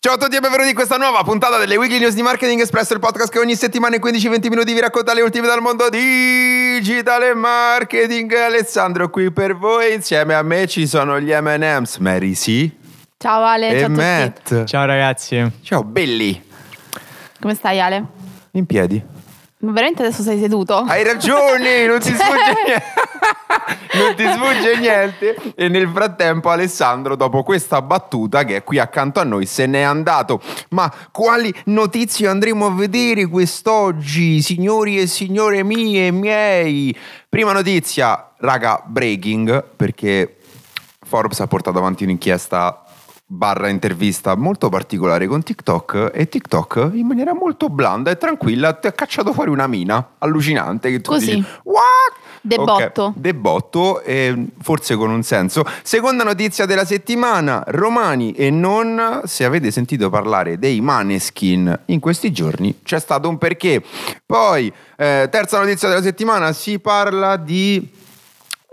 Ciao a tutti e benvenuti in questa nuova puntata delle Weekly News di Marketing Espresso, il podcast che ogni settimana in 15-20 minuti vi racconta le ultime dal mondo digitale marketing. Alessandro qui per voi, insieme a me ci sono gli M&M's, Mary C. Ciao Ale, e ciao a tutti. Matt. Ciao ragazzi. Ciao belli, Come stai Ale? in piedi. Ma veramente adesso sei seduto? Hai ragione, non ti sfugge niente. non ti sfugge niente. E nel frattempo Alessandro, dopo questa battuta che è qui accanto a noi, se n'è andato. Ma quali notizie andremo a vedere quest'oggi, signori e signore mie e miei? Prima notizia, raga, breaking, perché Forbes ha portato avanti un'inchiesta barra intervista molto particolare con TikTok e TikTok in maniera molto blanda e tranquilla ti ha cacciato fuori una mina allucinante che tu Così. dici what? Debotto. Ok, Debotto, eh, forse con un senso. Seconda notizia della settimana, romani e non, se avete sentito parlare dei Maneskin in questi giorni, c'è stato un perché. Poi, eh, terza notizia della settimana, si parla di...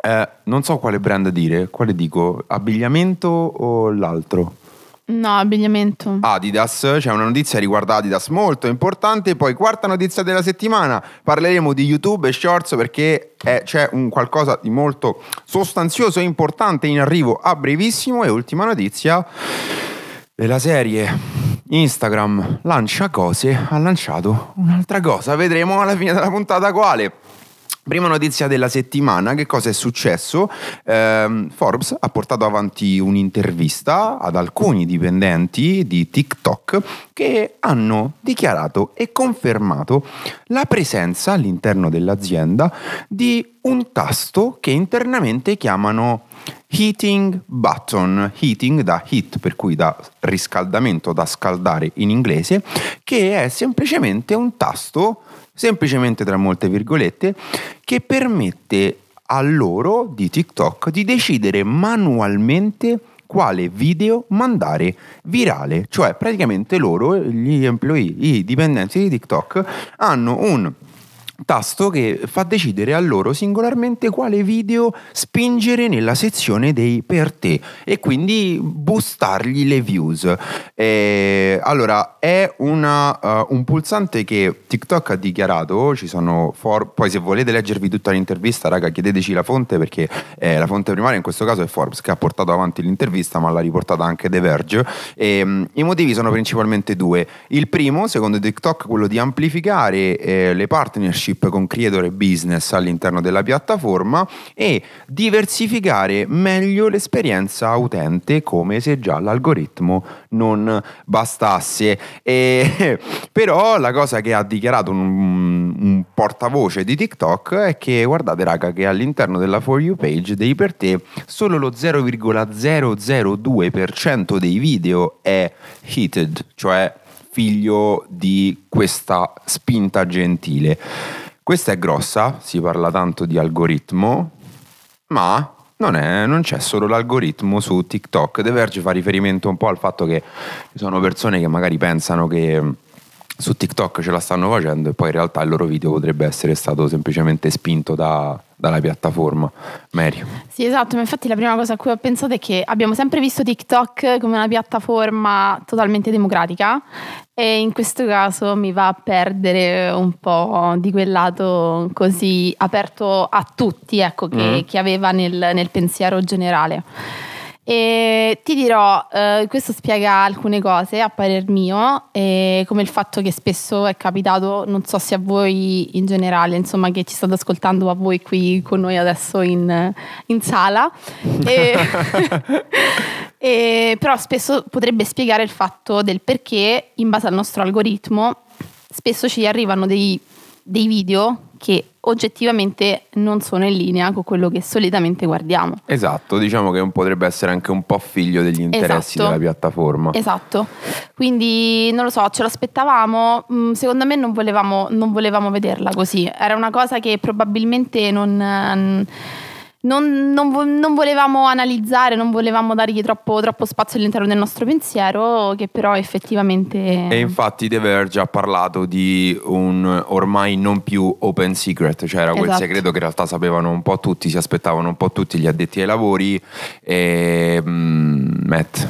eh, non so quale brand dire, quale dico, abbigliamento o l'altro? No, abbigliamento. Adidas, c'è una notizia riguardo Adidas molto importante. Poi, quarta notizia della settimana, parleremo di YouTube e Shorts perché è- c'è un qualcosa di molto sostanzioso e importante in arrivo a brevissimo. E ultima notizia della serie Instagram lancia cose, ha lanciato un'altra cosa. Vedremo alla fine della puntata quale. Prima notizia della settimana, che cosa è successo? Ehm, Forbes ha portato avanti un'intervista ad alcuni dipendenti di TikTok che hanno dichiarato e confermato la presenza all'interno dell'azienda di un tasto che internamente chiamano heating button, heating da heat, per cui da riscaldamento, da scaldare in inglese, che è semplicemente un tasto semplicemente tra molte virgolette, che permette a loro di TikTok di decidere manualmente quale video mandare virale, cioè praticamente loro, gli employee, i dipendenti di TikTok, hanno un tasto che fa decidere a loro singolarmente quale video spingere nella sezione dei per te e quindi boostargli le views. Eh, allora, è una, uh, un pulsante che TikTok ha dichiarato, ci sono for- poi se volete leggervi tutta l'intervista, raga, chiedeteci la fonte perché eh, la fonte primaria in questo caso è Forbes che ha portato avanti l'intervista, ma l'ha riportata anche The Verge. E, mm, I motivi sono principalmente due. Il primo, secondo TikTok, quello di amplificare eh, le partnership con creator e business all'interno della piattaforma e diversificare meglio l'esperienza utente come se già l'algoritmo non bastasse. E, però la cosa che ha dichiarato un, un portavoce di TikTok è che guardate raga che all'interno della For You page dei per te solo lo 0,002% dei video è heated, cioè figlio di questa spinta gentile. Questa è grossa, si parla tanto di algoritmo, ma non, è- non c'è solo l'algoritmo su TikTok. The Verge fa riferimento un po' al fatto che ci sono persone che magari pensano che su TikTok ce la stanno facendo e poi in realtà il loro video potrebbe essere stato semplicemente spinto da- dalla piattaforma. Mary. Sì, esatto, ma infatti la prima cosa a cui ho pensato è che abbiamo sempre visto TikTok come una piattaforma totalmente democratica e in questo caso mi va a perdere un po' di quel lato così aperto a tutti, ecco, che, Mm. che aveva nel, nel pensiero generale. E ti dirò, eh, questo spiega alcune cose a parer mio, e come il fatto che spesso è capitato, non so se a voi in generale, insomma, che ci state ascoltando, a voi qui con noi adesso in, in sala. E- e- però spesso potrebbe spiegare il fatto del perché, in base al nostro algoritmo, spesso ci arrivano dei, dei video che oggettivamente non sono in linea con quello che solitamente guardiamo. Esatto, diciamo che potrebbe essere anche un po' figlio degli interessi Esatto. della piattaforma. Esatto, quindi non lo so, ce lo aspettavamo, mm, secondo me non volevamo, non volevamo vederla così, era una cosa che probabilmente non, eh, non, non non volevamo analizzare, non volevamo dargli troppo, troppo spazio all'interno del nostro pensiero, che però effettivamente... E infatti The Verge ha parlato di un ormai non più open secret, cioè era quel Esatto. segreto che in realtà sapevano un po' tutti, si aspettavano un po' tutti gli addetti ai lavori. E mm, Matt,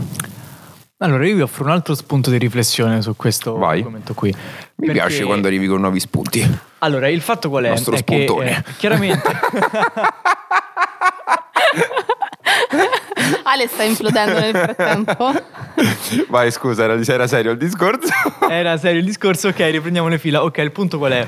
Allora, io vi offro un altro spunto di riflessione su questo Vai. argomento qui. Mi Perché- piace quando arrivi con nuovi spunti. Allora, il fatto qual è? Nostro è che, spuntone. eh, chiaramente, Ale sta implodendo nel frattempo. Vai, scusa, era, era serio il discorso? era serio il discorso. Ok, riprendiamo le fila. Ok, il punto qual è?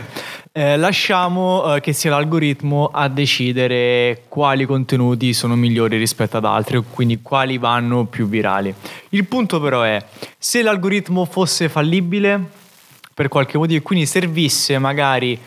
Eh, lasciamo eh, che sia l'algoritmo a decidere quali contenuti sono migliori rispetto ad altri, quindi quali vanno più virali. Il punto però è, se l'algoritmo fosse fallibile per qualche motivo e quindi servisse magari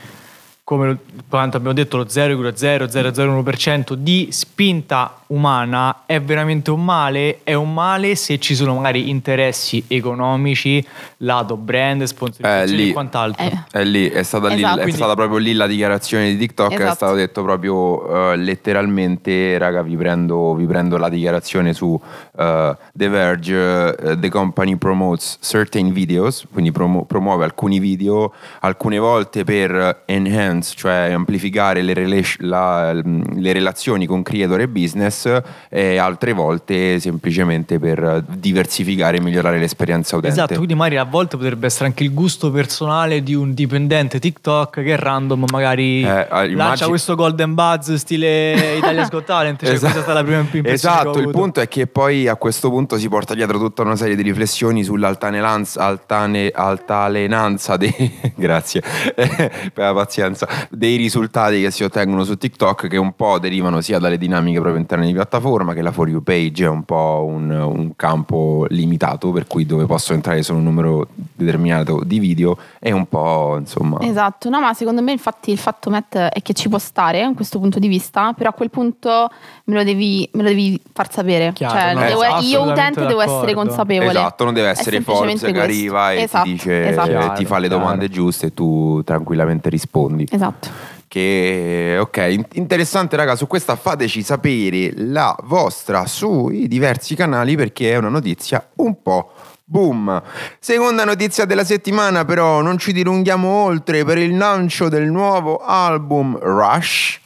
come quanto abbiamo detto lo 0,0001% di spinta umana è veramente un male è un male se ci sono magari interessi economici lato brand sponsorizzazione Eh, lì. e quant'altro Eh. È lì, è stata, lì, Esatto. è Quindi- stata proprio lì la dichiarazione di TikTok, è Esatto. stato detto proprio eh, letteralmente, raga, vi prendo, vi prendo la dichiarazione su eh, The Verge, eh, the company promotes certain videos, quindi promu- promuove alcuni video, alcune volte per enhance, cioè amplificare le, rela- la- le relazioni con creator e business, e altre volte semplicemente per diversificare e migliorare l'esperienza utente. Esatto, quindi magari a volte potrebbe essere anche il gusto personale di un dipendente TikTok che random magari Eh, ah, lancia immagini- questo golden buzz stile Italia Got Talent, cioè Esatto. questa è stata la prima impressione Esatto, il punto è che poi a questo punto si porta dietro tutta una serie di riflessioni sull'altalenanza altane- altalenanza dei, grazie, per la pazienza, dei risultati che si ottengono su TikTok che un po' derivano sia dalle dinamiche proprio interne di piattaforma che la For You page è un po' un, un campo limitato per cui dove posso entrare solo un numero determinato di video e un po' insomma... Esatto, no, ma secondo me infatti il fatto Matt è che ci può stare a questo punto di vista, però a quel punto me lo devi, me lo devi far sapere. Chiaro, cioè, no, devo- io assolutamente utente devo essere consapevole. Esatto, non deve È essere Forbes che questo. arriva e Esatto, ti dice esatto. ti fa le Chiaro, domande giuste e tu tranquillamente rispondi. Esatto. Che ok, in- interessante raga, su questa fateci sapere la vostra sui diversi canali perché è una notizia un po' boom. Seconda notizia della settimana però non ci dilunghiamo oltre per il lancio del nuovo album Rush.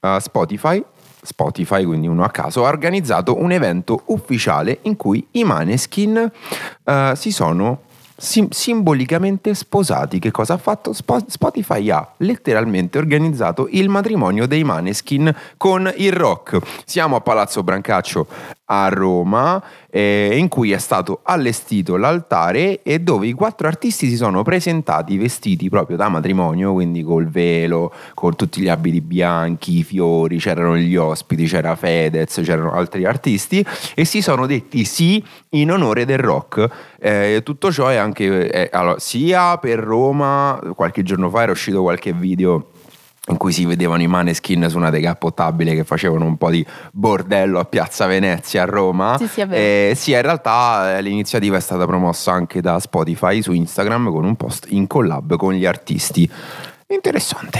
Uh, Spotify Spotify, quindi uno a caso, ha organizzato un evento ufficiale in cui i Maneskin uh, si sono sim- simbolicamente sposati. Che cosa ha fatto? Spo- Spotify ha letteralmente organizzato il matrimonio dei Maneskin con il rock. Siamo a Palazzo Brancaccio a Roma, eh, in cui è stato allestito l'altare e dove i quattro artisti si sono presentati vestiti proprio da matrimonio, quindi col velo, con tutti gli abiti bianchi, i fiori, c'erano gli ospiti, c'era Fedez, c'erano altri artisti e si sono detti sì in onore del rock. Eh, tutto ciò è anche eh, allora, sia per Roma, qualche giorno fa era uscito qualche video in cui si vedevano i maneskin su una decappottabile che facevano un po' di bordello a Piazza Venezia a Roma. Sì, sì, è vero. Eh, sì, in realtà eh, l'iniziativa è stata promossa anche da Spotify su Instagram con un post in collab con gli artisti. Interessante.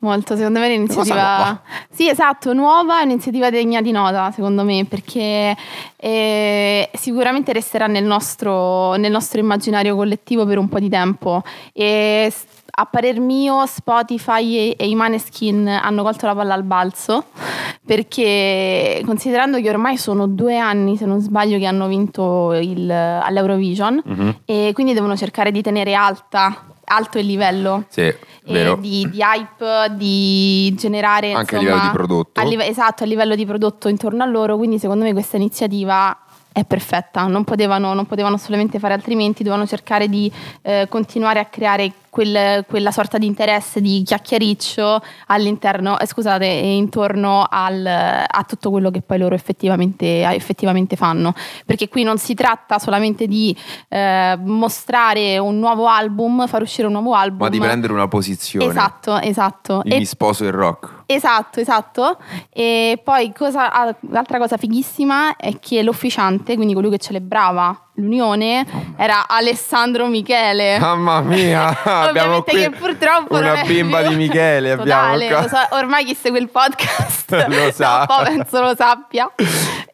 Molto, secondo me è un'iniziativa. Sì, esatto, nuova, è un'iniziativa degna di nota, secondo me, perché eh, sicuramente resterà nel nostro, nel nostro immaginario collettivo per un po' di tempo e a parer mio Spotify e, e i Maneskin hanno colto la palla al balzo perché considerando che ormai sono due anni, se non sbaglio, che hanno vinto il, all'Eurovision Mhm. e quindi devono cercare di tenere alta, alto il livello Sì, e vero. di, di hype, di generare Anche a insomma, livello di prodotto. a live- esatto, a livello di prodotto intorno a loro. Quindi, secondo me, questa iniziativa è perfetta. Non potevano, non potevano assolutamente fare altrimenti, dovevano cercare di eh, continuare a creare quel- quella sorta di interesse di chiacchiericcio all'interno, eh, scusate, intorno al- a tutto quello che poi loro effettivamente, effettivamente fanno. Perché qui non si tratta solamente di eh, mostrare un nuovo album, far uscire un nuovo album. Ma di prendere una posizione. Esatto, esatto. Io E- Mi sposo il rock. Esatto, esatto. E poi cosa, l'altra cosa fighissima è che l'officiante, quindi colui che celebrava l'unione, era Alessandro Michele. Mamma mia, abbiamo qui che purtroppo una non bimba di Michele. Abbiamo Totale, qua. lo so, ormai chi segue il podcast Lo sa. un po' penso lo sappia.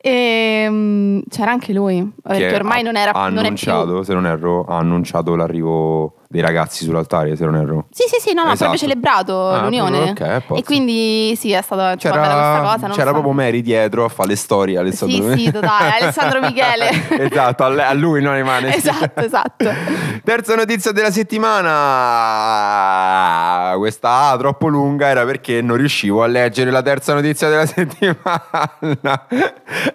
E, mm, c'era anche lui, perché ormai ha- non era ha non annunciato, se non erro, ha annunciato l'arrivo dei ragazzi sull'altare, se non erro. Sì, sì, sì, no, no, ha Esatto. proprio celebrato Ah, l'unione. proprio, ok, a posto. e quindi sì, è stata C'era, questa cosa. non c'era fa- proprio Mary dietro a fare le storie, Alessandro. Sì, sì, totale, Alessandro Michele. esatto, a, le- a lui non rimane. Esatto, esatto. Terza notizia della settimana. Questa ah, troppo lunga era perché non riuscivo a leggere la terza notizia della settimana.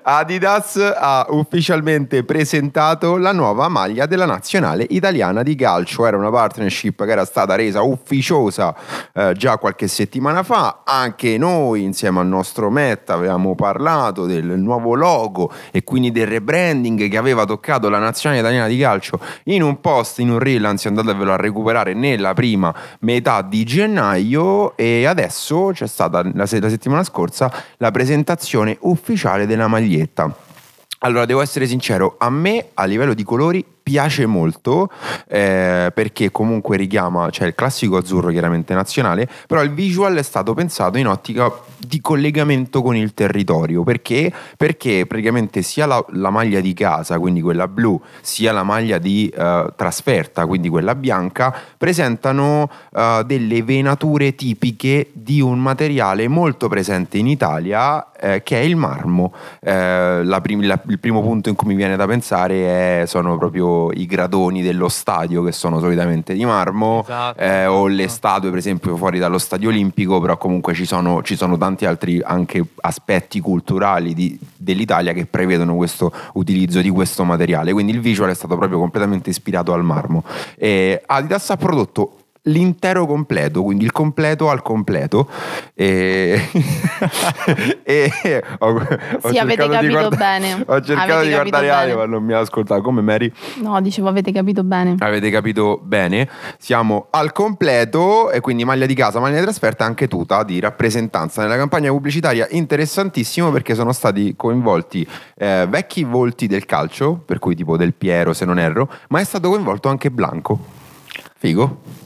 Adidas ha ufficialmente presentato la nuova maglia della nazionale italiana di calcio. Era una partnership che era stata resa ufficiosa eh, già qualche settimana fa. Anche noi, insieme al nostro Met, avevamo parlato del nuovo logo e quindi del rebranding che aveva toccato la nazionale italiana di calcio in un post, in un reel, anzi andatevelo a recuperare nella prima metà di gennaio e adesso c'è stata la, la settimana scorsa la presentazione ufficiale della maglietta. Allora, devo essere sincero, a me a livello di colori piace molto eh, perché comunque richiama, cioè il classico azzurro chiaramente nazionale, però il visual è stato pensato in ottica di collegamento con il territorio. Perché? Perché praticamente sia la, la maglia di casa, quindi quella blu, sia la maglia di eh, trasferta, quindi quella bianca, presentano eh, delle venature tipiche di un materiale molto presente in Italia eh, che è il marmo. Eh, la prim- la- il primo punto in cui mi viene da pensare è- sono proprio i gradoni dello stadio che sono solitamente di marmo Esatto. eh, o le statue per esempio fuori dallo stadio olimpico, però comunque ci sono, ci sono tanti altri anche aspetti culturali di- dell'Italia che prevedono questo utilizzo di questo materiale. Quindi il visual è stato proprio completamente ispirato al marmo. E Adidas ha prodotto l'intero completo, quindi il completo al completo. E, e ho, ho Sì, avete capito guarda- bene. Ho cercato Avete di guardare Ale, ma non mi ha ascoltato. Come Mary? No, dicevo, avete capito bene. Avete capito bene, siamo al completo e quindi maglia di casa, maglia di trasferta anche tuta di rappresentanza nella campagna pubblicitaria interessantissimo perché sono stati coinvolti eh, vecchi volti del calcio, per cui tipo del Piero se non erro, ma è stato coinvolto anche Blanco. Figo?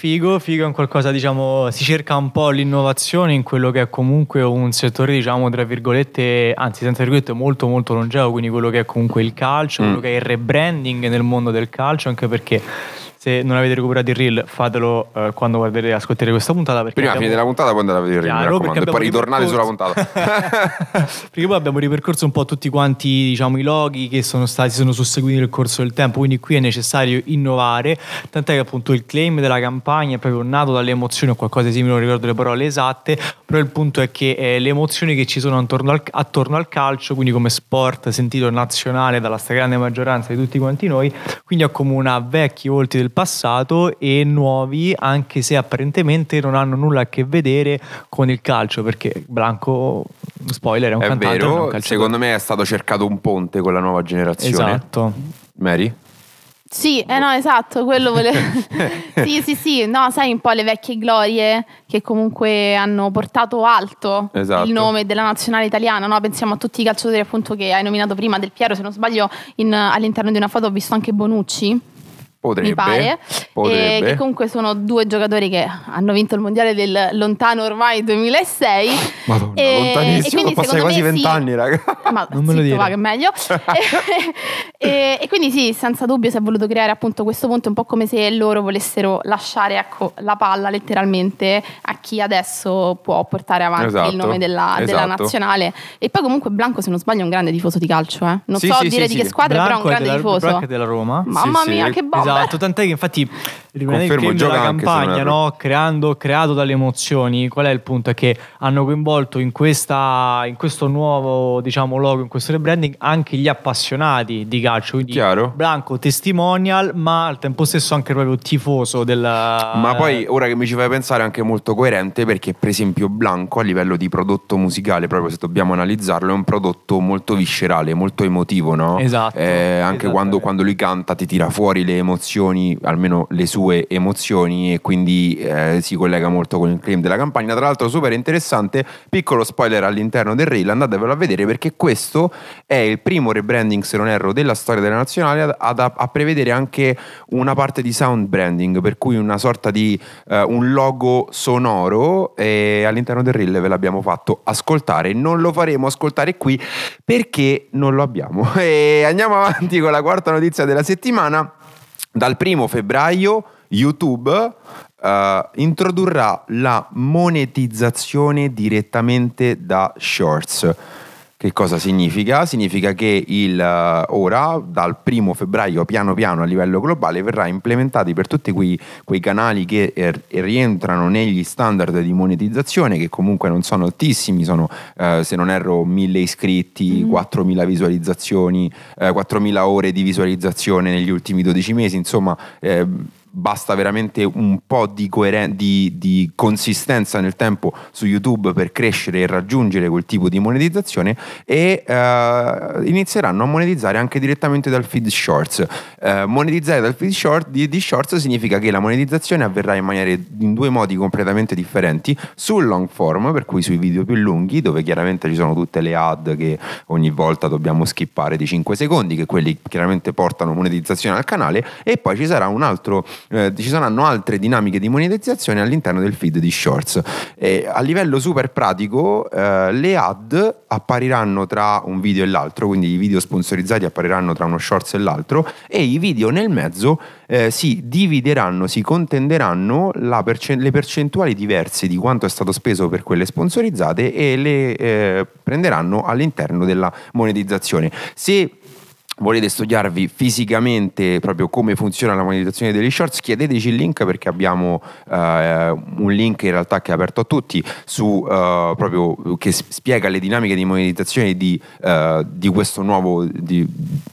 Figo, figo è un qualcosa, diciamo, si cerca un po' l'innovazione in quello che è comunque un settore, diciamo, tra virgolette, anzi senza virgolette, molto molto longevo, quindi quello che è comunque il calcio, Mm. quello che è il rebranding nel mondo del calcio, anche perché se non avete recuperato il reel fatelo eh, quando guarderete, ascolterete questa puntata. Prima abbiamo- fine della puntata poi andate a vedere, mi Chiaro, raccomando, e poi ritornate sulla puntata. perché poi abbiamo ripercorso un po' tutti quanti diciamo, i loghi che sono stati, sono susseguiti nel corso del tempo, quindi qui è necessario innovare, tant'è che appunto il claim della campagna è proprio nato dalle emozioni o qualcosa di simile, non ricordo le parole esatte, però il punto è che eh, le emozioni che ci sono attorno al, attorno al calcio, quindi come sport sentito nazionale dalla stragrande maggioranza di tutti quanti noi, quindi accomuna vecchi volti del passato e nuovi, anche se apparentemente non hanno nulla a che vedere con il calcio, perché Blanco, spoiler, è un è cantante, un vero, calciatore. secondo me è stato cercato un ponte con la nuova generazione. Esatto. Mary? Sì, eh no, esatto, quello volevo. sì, sì, sì, no, sai un po' le vecchie glorie che comunque hanno portato alto Esatto. il nome della nazionale italiana, no? Pensiamo a tutti i calciatori appunto che hai nominato prima, del Piero, se non sbaglio, in- all'interno di una foto ho visto anche Bonucci. Potrebbe. mi pare, Potrebbe. e che comunque sono due giocatori che hanno vinto il mondiale del lontano ormai 2006. Madonna, E- e lontanissimo, quindi sono passati secondo quasi me sì. vent'anni, raga. Ma Non me lo dire. va che è meglio. e, e- e quindi sì, senza dubbio si è voluto creare appunto questo punto un po' come se loro volessero lasciare ecco, la palla letteralmente a chi adesso può portare avanti Esatto, il nome della, della esatto. nazionale. E poi comunque Blanco, se non sbaglio, è un grande tifoso di calcio. eh. Non Sì, so sì, dire sì, di sì. che squadra, però è un Blanco grande della, tifoso. Blanco è della Roma. Mamma Sì, mia, sì. che bomba! Esatto, tant'è che infatti rimanendo il claim della campagna, no? creando, creato dalle emozioni, qual è il punto? È che hanno coinvolto in, questa, in questo nuovo diciamo, logo, in questo rebranding, anche gli appassionati di calcio. Quindi Chiaro. Blanco testimonial, ma al tempo stesso anche proprio tifoso della... Ma poi ora che mi ci fai pensare è anche molto coerente perché per esempio Blanco a livello di prodotto musicale, proprio se dobbiamo analizzarlo, è un prodotto molto viscerale, molto emotivo, no? Esatto, Eh, anche esattamente. quando, quando lui canta ti tira fuori le emozioni, almeno le sue emozioni e quindi eh, si collega molto con il claim della campagna. Tra l'altro super interessante, piccolo spoiler all'interno del reel, andatevelo a vedere perché questo è il primo rebranding, se non erro, della storia della nazionale ad- ad- a, prevedere anche una parte di sound branding, per cui una sorta di eh, un logo sonoro e all'interno del reel ve l'abbiamo fatto ascoltare. Non lo faremo ascoltare qui perché non lo abbiamo. E andiamo avanti con la quarta notizia della settimana. Dal primo febbraio YouTube eh, introdurrà la monetizzazione direttamente da shorts. Che cosa significa? Significa che il, eh, ora, dal primo febbraio, piano piano a livello globale, verrà implementati per tutti quei, quei canali che er- rientrano negli standard di monetizzazione, che comunque non sono altissimi, sono eh, se non erro 1000 iscritti, 4000 visualizzazioni, eh, 4000 ore di visualizzazione negli ultimi 12 mesi, insomma... eh, basta veramente un po' di, coeren- di, di consistenza nel tempo su YouTube per crescere e raggiungere quel tipo di monetizzazione e eh, inizieranno a monetizzare anche direttamente dal feed shorts. Eh, monetizzare dal feed short, di, di shorts significa che la monetizzazione avverrà in, maniere, in due modi completamente differenti sul long form, per cui sui video più lunghi, dove chiaramente ci sono tutte le ad che ogni volta dobbiamo skippare di 5 secondi, che quelli chiaramente portano monetizzazione al canale, e poi ci sarà un altro eh, ci saranno altre dinamiche di monetizzazione all'interno del feed di Shorts. E a livello super pratico, eh, le ad appariranno tra un video e l'altro, quindi i video sponsorizzati appariranno tra uno Shorts e l'altro, e i video nel mezzo eh, si divideranno, si contenderanno percent- le percentuali diverse di quanto è stato speso per quelle sponsorizzate e le eh, prenderanno all'interno della monetizzazione. Se volete studiarvi fisicamente proprio come funziona la monetizzazione degli shorts, chiedeteci il link perché abbiamo eh, un link in realtà che è aperto a tutti su, eh, proprio, che spiega le dinamiche di monetizzazione di, eh, di, nuovo, di,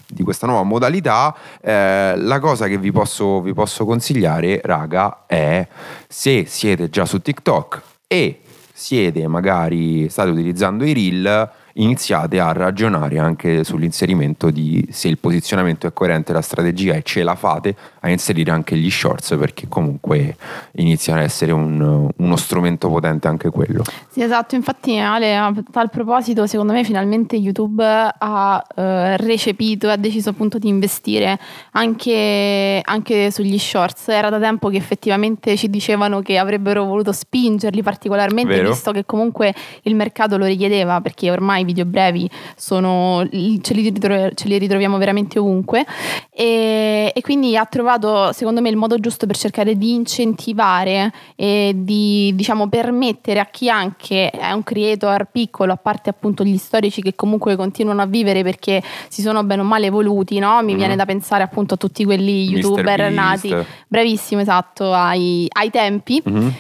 di questa nuova modalità. Eh, la cosa che vi posso, vi posso consigliare, raga, è se siete già su TikTok e siete magari state utilizzando i reel iniziate a ragionare anche sull'inserimento di se il posizionamento è coerente la strategia e ce la fate a inserire anche gli shorts perché comunque inizia a essere un, uno strumento potente anche quello. Sì, esatto, infatti Ale, a tal proposito, secondo me finalmente YouTube ha eh, recepito e ha deciso appunto di investire anche, anche sugli shorts. Era da tempo che effettivamente ci dicevano che avrebbero voluto spingerli particolarmente, Vero. visto che comunque il mercato lo richiedeva, perché ormai video brevi sono, ce, li ritro- ce li ritroviamo veramente ovunque. E, e quindi ha trovato, secondo me, il modo giusto per cercare di incentivare e di diciamo permettere a chi anche è un creator piccolo, a parte appunto gli storici che comunque continuano a vivere perché si sono bene o male evoluti, no? Mi Mhm. viene da pensare appunto a tutti quelli youtuber nati, bravissimo, esatto, ai, ai tempi. Mhm.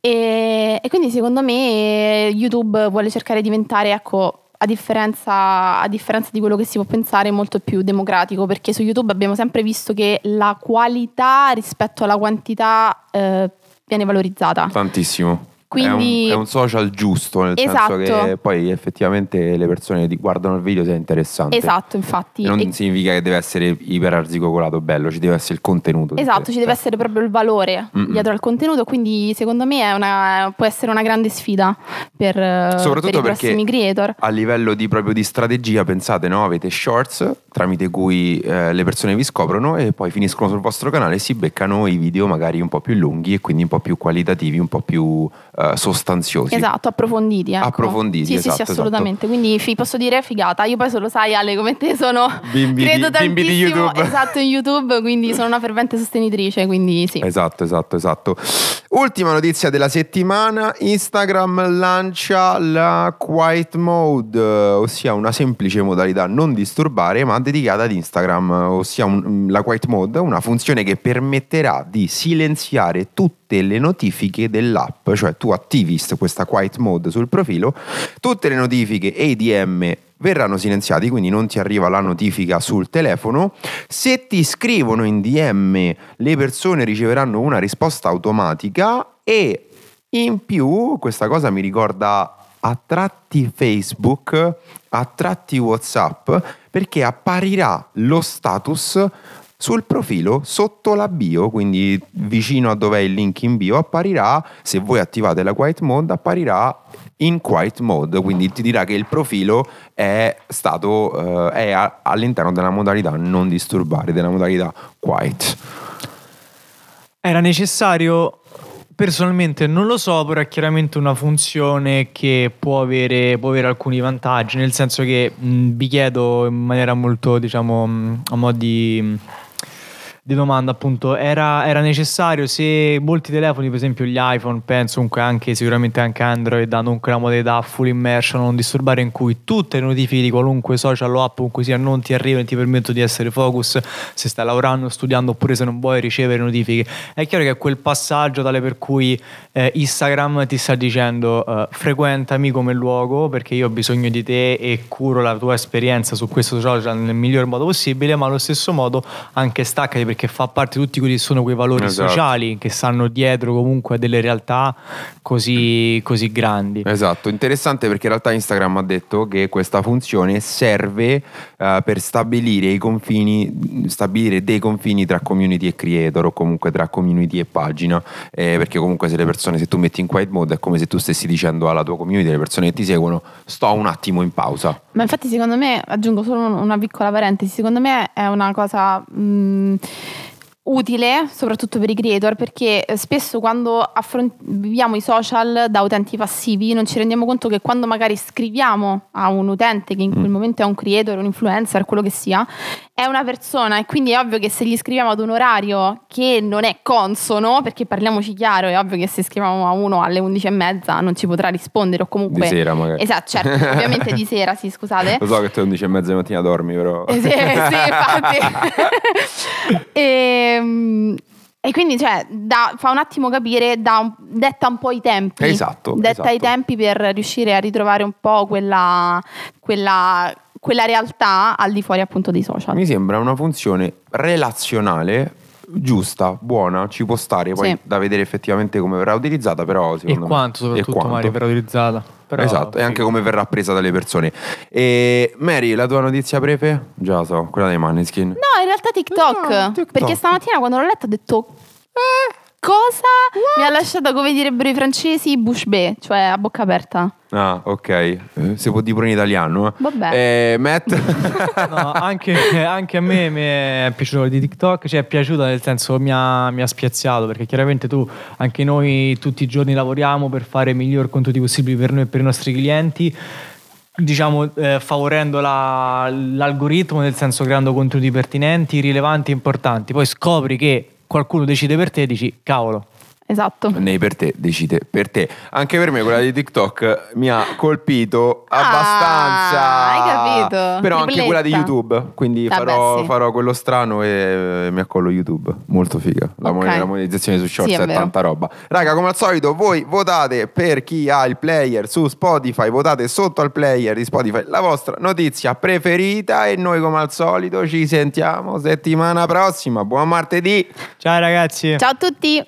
E, e quindi secondo me YouTube vuole cercare di diventare, ecco, a differenza, a differenza di quello che si può pensare, molto più democratico, perché su YouTube abbiamo sempre visto che la qualità rispetto alla quantità eh, viene valorizzata. Tantissimo. Quindi- è, un, è un social giusto, nel Esatto. senso che poi effettivamente le persone ti guardano il video se è interessante. Esatto, infatti. E non E- significa che deve essere iper arzigocolato bello, ci deve essere il contenuto. Esatto, ci deve essere proprio il valore Mm-mm. dietro al contenuto, quindi secondo me è una- può essere una grande sfida per, eh, Soprattutto per i perché prossimi creator. a livello di, proprio di strategia, pensate, no? avete shorts tramite cui eh, le persone vi scoprono e poi finiscono sul vostro canale e si beccano i video magari un po' più lunghi e quindi un po' più qualitativi, un po' più eh, sostanziosi. Esatto, approfonditi. Ecco. Approfonditi, Sì, esatto, sì, sì, assolutamente. Quindi fi- posso dire figata. Io poi solo sai, Ale, come te sono Bimbi di- credo bimbi di tantissimo YouTube. esatto in YouTube, quindi sono una fervente sostenitrice, quindi sì. Esatto, esatto, esatto. Ultima notizia della settimana, Instagram lancia la Quiet Mode, ossia una semplice modalità non disturbare ma dedicata ad Instagram, ossia un- la Quiet Mode, una funzione che permetterà di silenziare tutte le notifiche dell'app, cioè tu attivi st- questa Quiet Mode sul profilo, tutte le notifiche e i DM verranno silenziati, quindi non ti arriva la notifica sul telefono. Se ti scrivono in DM, le persone riceveranno una risposta automatica e in più questa cosa mi ricorda a tratti Facebook, a tratti WhatsApp, perché apparirà lo status sul profilo sotto la bio, quindi vicino a dove è il link in bio, apparirà, se voi attivate la quiet mode, apparirà in quiet mode, quindi ti dirà che il profilo è stato eh, è a- all'interno della modalità non disturbare, della modalità quiet. Era necessario? Personalmente non lo so, però è chiaramente una funzione che può avere, può avere alcuni vantaggi, nel senso che mh, vi chiedo in maniera molto, diciamo, a mo' di, di domanda appunto era, era, necessario se molti telefoni per esempio gli iPhone penso comunque anche sicuramente anche Android hanno comunque la modalità full immersion non disturbare in cui tutte le notifiche di qualunque social o app comunque sia non ti arrivano e ti permettono di essere focus se stai lavorando studiando oppure se non vuoi ricevere notifiche. È chiaro che è quel passaggio tale per cui eh, Instagram ti sta dicendo eh, frequentami come luogo perché io ho bisogno di te e curo la tua esperienza su questo social nel miglior modo possibile ma allo stesso modo anche staccati perché fa parte di tutti quelli che sono quei valori esatto. sociali che stanno dietro comunque a delle realtà così, così grandi. Esatto, interessante perché in realtà Instagram ha detto che questa funzione serve uh, per stabilire i confini, stabilire dei confini tra community e creator o comunque tra community e pagina, eh, perché comunque se le persone, se tu metti in quiet mode è come se tu stessi dicendo alla tua community, alle persone che ti seguono, sto un attimo in pausa. Ma infatti secondo me, aggiungo solo una piccola parentesi, secondo me è una cosa... Mh, utile soprattutto per i creator perché eh, spesso quando affront- viviamo i social da utenti passivi non ci rendiamo conto che quando magari scriviamo a un utente che in quel mm. momento è un creator, un influencer, quello che sia, è una persona e quindi è ovvio che se gli scriviamo ad un orario che non è consono, perché parliamoci chiaro, è ovvio che se scriviamo a uno alle 11 e mezza non ci potrà rispondere o comunque... Di sera magari. Esatto, certo, ovviamente di sera, sì, scusate. Lo so che tu alle 11 e mezza di mattina dormi, però... Eh, sì, sì, infatti. e, ehm, e quindi cioè, da, fa un attimo capire, un, detta un po' i tempi. Esatto. Detta esatto. i tempi per riuscire a ritrovare un po' quella, quella, quella realtà al di fuori appunto dei social. Mi sembra una funzione relazionale giusta, buona, ci può stare, poi sì. da vedere effettivamente come verrà utilizzata, però e quanto me, soprattutto quanto. Mari verrà utilizzata. Però, esatto, e anche come verrà presa dalle persone. E Mary, la tua notizia prefe? Già so, quella dei Maneskin. No, in realtà TikTok, no, TikTok. perché stamattina quando l'ho letta ho detto eh, cosa? What? Mi ha lasciato, come direbbero i francesi, bouche bée, cioè a bocca aperta. Ah, ok. Eh, si può dire pure in italiano. Vabbè. Eh, Matt? no, anche, anche, a me mi è piaciuto di TikTok, cioè è piaciuto nel senso mi ha, mi ha, spiazzato perché chiaramente tu, anche noi tutti i giorni lavoriamo per fare i miglior contenuti possibili per noi e per i nostri clienti diciamo eh, favorendo la, l'algoritmo nel senso creando contenuti pertinenti, rilevanti e importanti poi scopri che qualcuno decide per te e dici cavolo Esatto. Nei per te, decide per te. Anche per me quella di TikTok mi ha colpito ah, abbastanza. Hai capito? Però anche quella di YouTube. Quindi farò, sì. farò, quello strano e mi accollo YouTube. Molto figa. La, okay. monetizzazione su Shorts sì, è, è tanta roba. Raga, come al solito, voi votate per chi ha il player su Spotify. Votate sotto al player di Spotify la vostra notizia preferita. E noi, come al solito, ci sentiamo settimana prossima. Buon martedì. Ciao ragazzi. Ciao a tutti.